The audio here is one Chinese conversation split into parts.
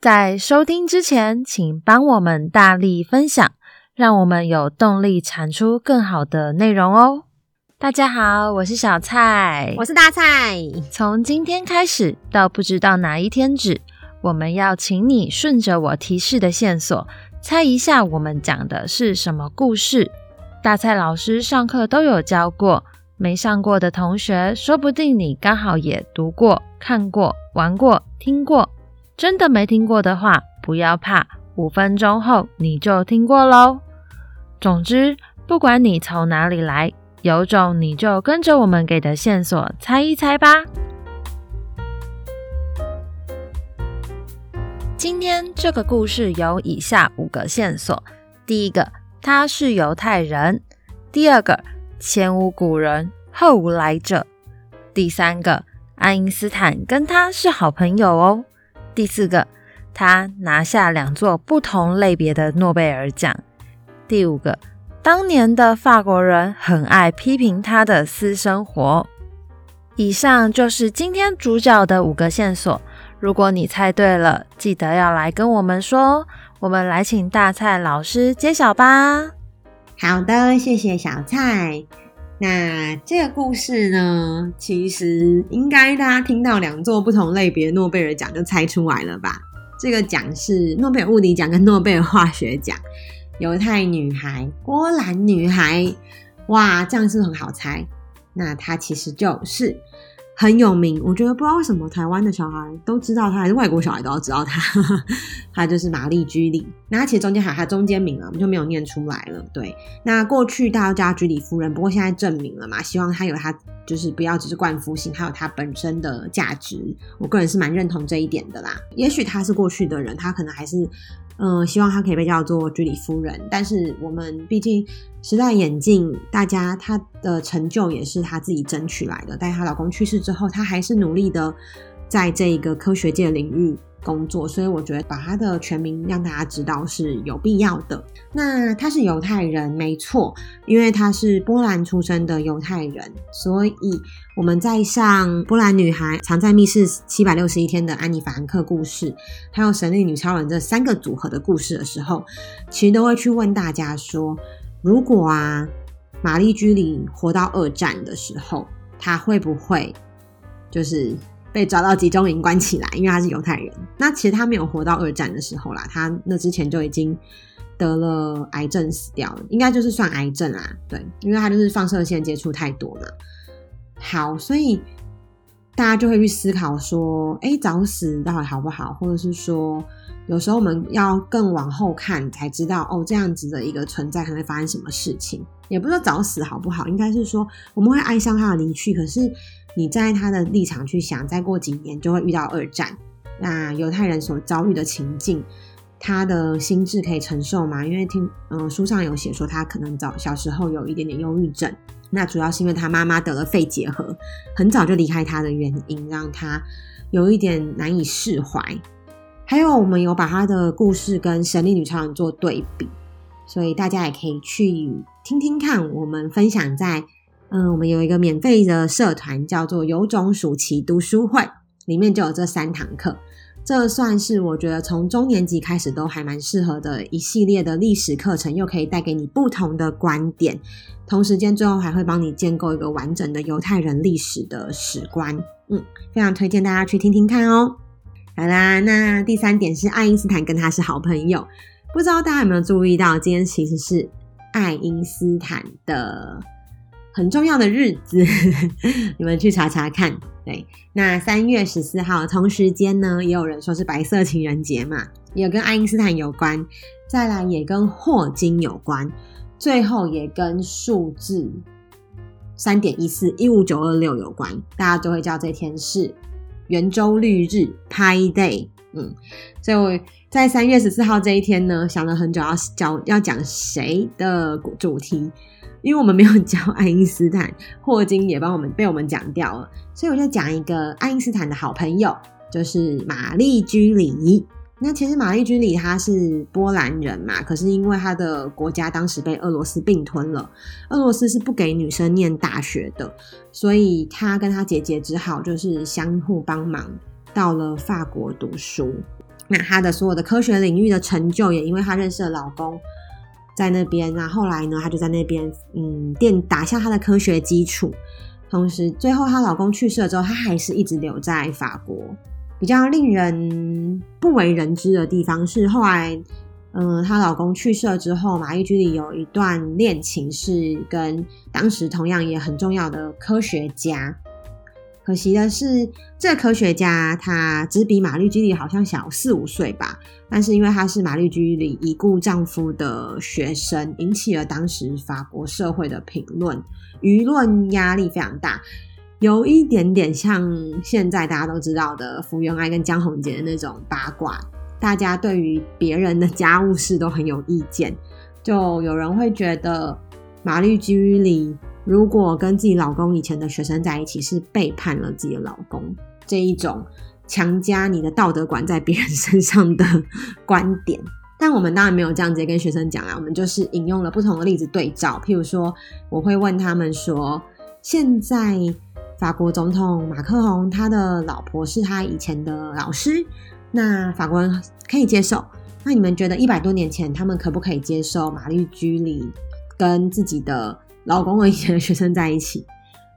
在收听之前，请帮我们大力分享，让我们有动力产出更好的内容哦。大家好，我是小蔡，我是大蔡。从今天开始到不知道哪一天止，我们要请你顺着我提示的线索，猜一下我们讲的是什么故事。大蔡老师上课都有教过，没上过的同学，说不定你刚好也读过、看过、玩过、听过。真的没听过的话，不要怕，五分钟后你就听过喽。总之，不管你从哪里来，有种你就跟着我们给的线索猜一猜吧。今天这个故事有以下五个线索：第一个，他是犹太人；第二个，前无古人，后无来者；第三个，爱因斯坦跟他是好朋友哦。第四个，他拿下两座不同类别的诺贝尔奖。第五个，当年的法国人很爱批评他的私生活。以上就是今天主角的五个线索。如果你猜对了，记得要来跟我们说。我们来请大蔡老师揭晓吧。好的，谢谢小蔡。那这个故事呢，其实应该大家听到两座不同类别诺贝尔奖就猜出来了吧？这个奖是诺贝尔物理奖跟诺贝尔化学奖。犹太女孩、波兰女孩，哇，这样是不是很好猜？那她其实就是。很有名，我觉得不知道为什么台湾的小孩都知道他，还是外国小孩都要知道他。他就是玛丽居里。那他其实中间还有他中间名了，我们就没有念出来了。对，那过去大家都叫居里夫人，不过现在证明了嘛，希望他有他就是不要只是冠夫姓，还有他本身的价值。我个人是蛮认同这一点的啦。也许他是过去的人，他可能还是。嗯，希望她可以被叫做居里夫人，但是我们毕竟时代演进，大家她的成就也是她自己争取来的。但她老公去世之之后，他还是努力的在这一个科学界领域。工作，所以我觉得把他的全名让大家知道是有必要的。那他是犹太人，没错，因为他是波兰出生的犹太人，所以我们在上《波兰女孩藏在密室七百六十一天》的安妮·法兰克故事，还有《神力女超人》这三个组合的故事的时候，其实都会去问大家说：如果啊，玛丽居里活到二战的时候，她会不会就是？被抓到集中营关起来，因为他是犹太人。那其实他没有活到二战的时候啦，他那之前就已经得了癌症死掉了，应该就是算癌症啦。对，因为他就是放射线接触太多嘛。好，所以大家就会去思考说，哎、欸，早死到底好不好？或者是说，有时候我们要更往后看才知道，哦，这样子的一个存在可能会发生什么事情。也不是说早死好不好，应该是说我们会哀伤他的离去，可是。你在他的立场去想，再过几年就会遇到二战，那犹太人所遭遇的情境，他的心智可以承受吗？因为听嗯书上有写说，他可能早小时候有一点点忧郁症，那主要是因为他妈妈得了肺结核，很早就离开他的原因，让他有一点难以释怀。还有，我们有把他的故事跟《神力女超人》做对比，所以大家也可以去听听看，我们分享在。嗯，我们有一个免费的社团，叫做“有种暑期读书会”，里面就有这三堂课。这算是我觉得从中年级开始都还蛮适合的一系列的历史课程，又可以带给你不同的观点，同时间最后还会帮你建构一个完整的犹太人历史的史观。嗯，非常推荐大家去听听看哦。好啦，那第三点是爱因斯坦跟他是好朋友，不知道大家有没有注意到，今天其实是爱因斯坦的。很重要的日子，你们去查查看。对，那三月十四号同时间呢，也有人说是白色情人节嘛，也跟爱因斯坦有关，再来也跟霍金有关，最后也跟数字三点一四一五九二六有关，大家都会叫这天是圆周率日 Pi Day。嗯，所以我在三月十四号这一天呢，想了很久要教要讲谁的主题。因为我们没有教爱因斯坦，霍金也帮我们被我们讲掉了，所以我就讲一个爱因斯坦的好朋友，就是玛丽居里。那其实玛丽居里她是波兰人嘛，可是因为她的国家当时被俄罗斯并吞了，俄罗斯是不给女生念大学的，所以她跟她姐姐只好就是相互帮忙，到了法国读书。那她的所有的科学领域的成就，也因为她认识了老公在那边。那后来呢，她就在那边嗯，奠打下她的科学基础。同时，最后她老公去世了之后，她还是一直留在法国。比较令人不为人知的地方是，后来嗯，她老公去世了之后，玛丽居里有一段恋情是跟当时同样也很重要的科学家。可惜的是，这科学家他只比玛丽居里好像小四五岁吧，但是因为他是玛丽居里已故丈夫的学生，引起了当时法国社会的评论，舆论压力非常大，有一点点像现在大家都知道的福原爱跟江宏杰的那种八卦，大家对于别人的家务事都很有意见，就有人会觉得玛丽居里。如果跟自己老公以前的学生在一起，是背叛了自己的老公，这一种强加你的道德观在别人身上的观点。但我们当然没有这样直接跟学生讲啦，我们就是引用了不同的例子对照。譬如说，我会问他们说：现在法国总统马克龙他的老婆是他以前的老师，那法国人可以接受？那你们觉得一百多年前他们可不可以接受玛丽居里跟自己的？老公和以前的学生在一起，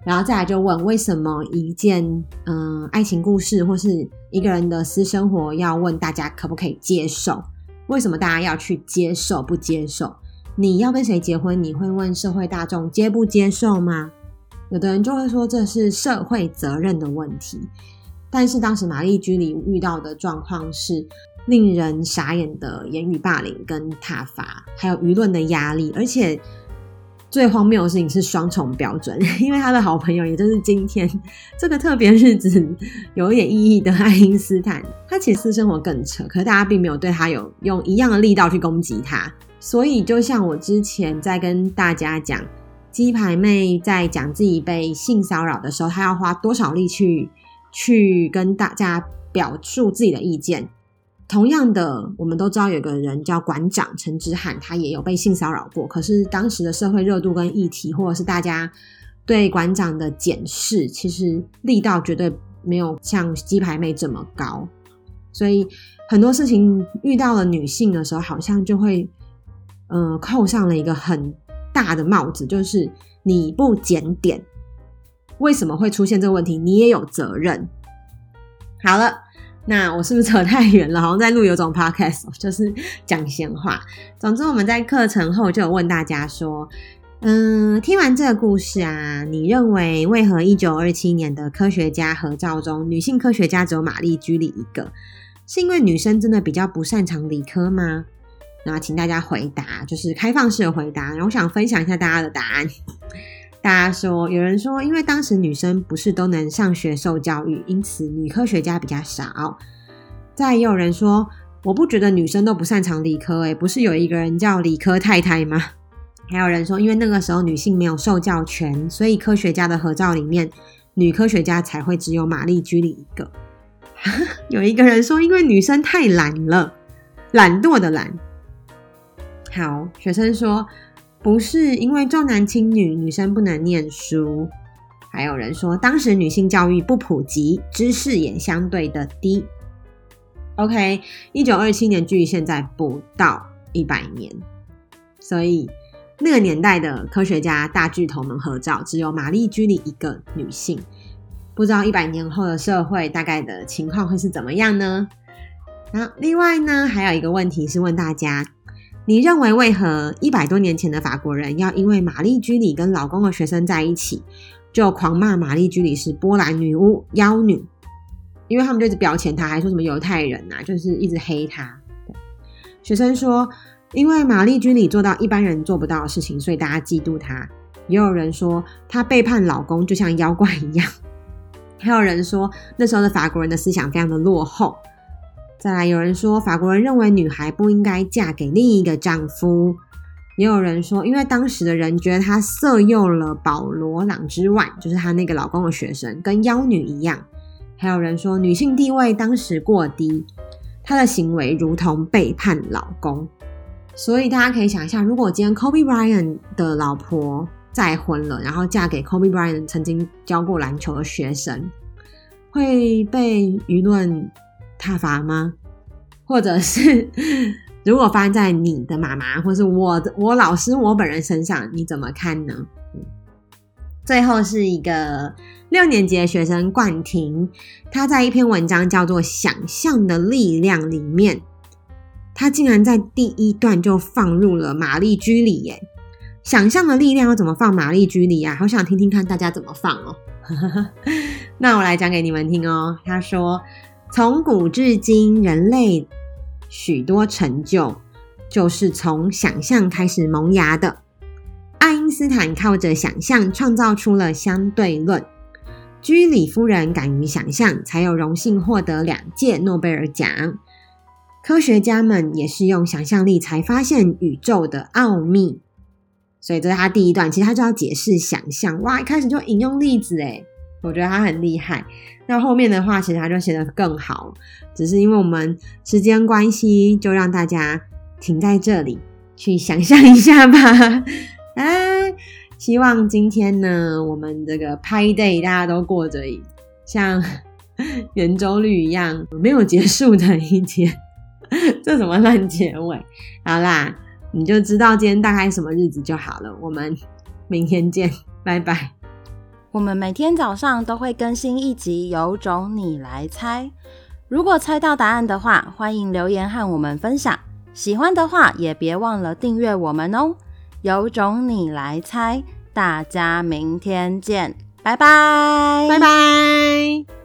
然后再来就问为什么一件嗯、爱情故事或是一个人的私生活要问大家可不可以接受？为什么大家要去接受不接受？你要跟谁结婚？你会问社会大众接不接受吗？有的人就会说这是社会责任的问题，但是当时玛丽居里遇到的状况是令人傻眼的言语霸凌跟挞伐，还有舆论的压力，而且。最荒谬的事情是双重标准，因为他的好朋友，也就是今天这个特别日子有一点意义的爱因斯坦，他其实私生活更扯，可是大家并没有对他有用一样的力道去攻击他。所以，就像我之前在跟大家讲，鸡排妹在讲自己被性骚扰的时候，她要花多少力去去跟大家表述自己的意见。同样的，我们都知道有个人叫馆长陈之汉，他也有被性骚扰过。可是当时的社会热度跟议题，或者是大家对馆长的检视，其实力道绝对没有像鸡排妹这么高。所以很多事情遇到了女性的时候，好像就会呃扣上了一个很大的帽子，就是你不检点，为什么会出现这个问题？你也有责任。好了。那我是不是扯太远了？好像在录有种 podcast，就是讲闲话。总之，我们在课程后就有问大家说，嗯，听完这个故事啊，你认为为何一九二七年的科学家合照中，女性科学家只有玛丽居里一个？是因为女生真的比较不擅长理科吗？那请大家回答，就是开放式的回答。然后我想分享一下大家的答案。大家说，有人说，因为当时女生不是都能上学受教育，因此女科学家比较少。再也有人说，我不觉得女生都不擅长理科，诶，不是有一个人叫理科太太吗？还有人说，因为那个时候女性没有受教权，所以科学家的合照里面，女科学家才会只有玛丽居里一个。有一个人说，因为女生太懒了，懒惰的懒。好，学生说。不是因为重男轻女，女生不能念书。还有人说，当时女性教育不普及，知识也相对的低。OK，一九二七年距现在不到一百年，所以那个年代的科学家大巨头们合照，只有玛丽居里一个女性。不知道一百年后的社会大概的情况会是怎么样呢？那另外呢，还有一个问题是问大家。你认为为何一百多年前的法国人要因为玛丽居里跟老公的学生在一起，就狂骂玛丽居里是波兰女巫、妖女？因为他们就一直标签她，还说什么犹太人呐、啊，就是一直黑她。学生说，因为玛丽居里做到一般人做不到的事情，所以大家嫉妒她。也有人说，她背叛老公就像妖怪一样。还有人说，那时候的法国人的思想非常的落后。再来，有人说法国人认为女孩不应该嫁给另一个丈夫，也有人说，因为当时的人觉得她色诱了保罗·朗之外，就是她那个老公的学生，跟妖女一样。还有人说女性地位当时过低，她的行为如同背叛老公。所以大家可以想一下，如果今天 Kobe Bryant 的老婆再婚了，然后嫁给 Kobe Bryant 曾经教过篮球的学生，会被舆论。挞伐吗？或者是如果发生在你的妈妈，或是我的我老师我本人身上，你怎么看呢？最后是一个六年级的学生冠廷，他在一篇文章叫做《想象的力量》里面，他竟然在第一段就放入了玛丽居里耶！想象的力量要怎么放玛丽居里啊？好想听听看大家怎么放哦。那我来讲给你们听哦。他说，从古至今，人类许多成就就是从想象开始萌芽的。爱因斯坦靠着想象创造出了相对论，居里夫人敢于想象，才有荣幸获得两届诺贝尔奖。科学家们也是用想象力才发现宇宙的奥秘。所以这是他第一段，其实他就要解释想象。哇，一开始就引用例子，诶，我觉得他很厉害。那后面的话，其实他就写得更好，只是因为我们时间关系，就让大家停在这里去想象一下吧。啊，希望今天呢，我们这个拍 Day 大家都过着像圆周率一样没有结束的一天。这什么烂结尾？好啦，你就知道今天大概什么日子就好了。我们明天见，拜拜。我们每天早上都会更新一集，有种你来猜。如果猜到答案的话，欢迎留言和我们分享。喜欢的话，也别忘了订阅我们哦。有种你来猜，大家明天见，拜拜，拜拜。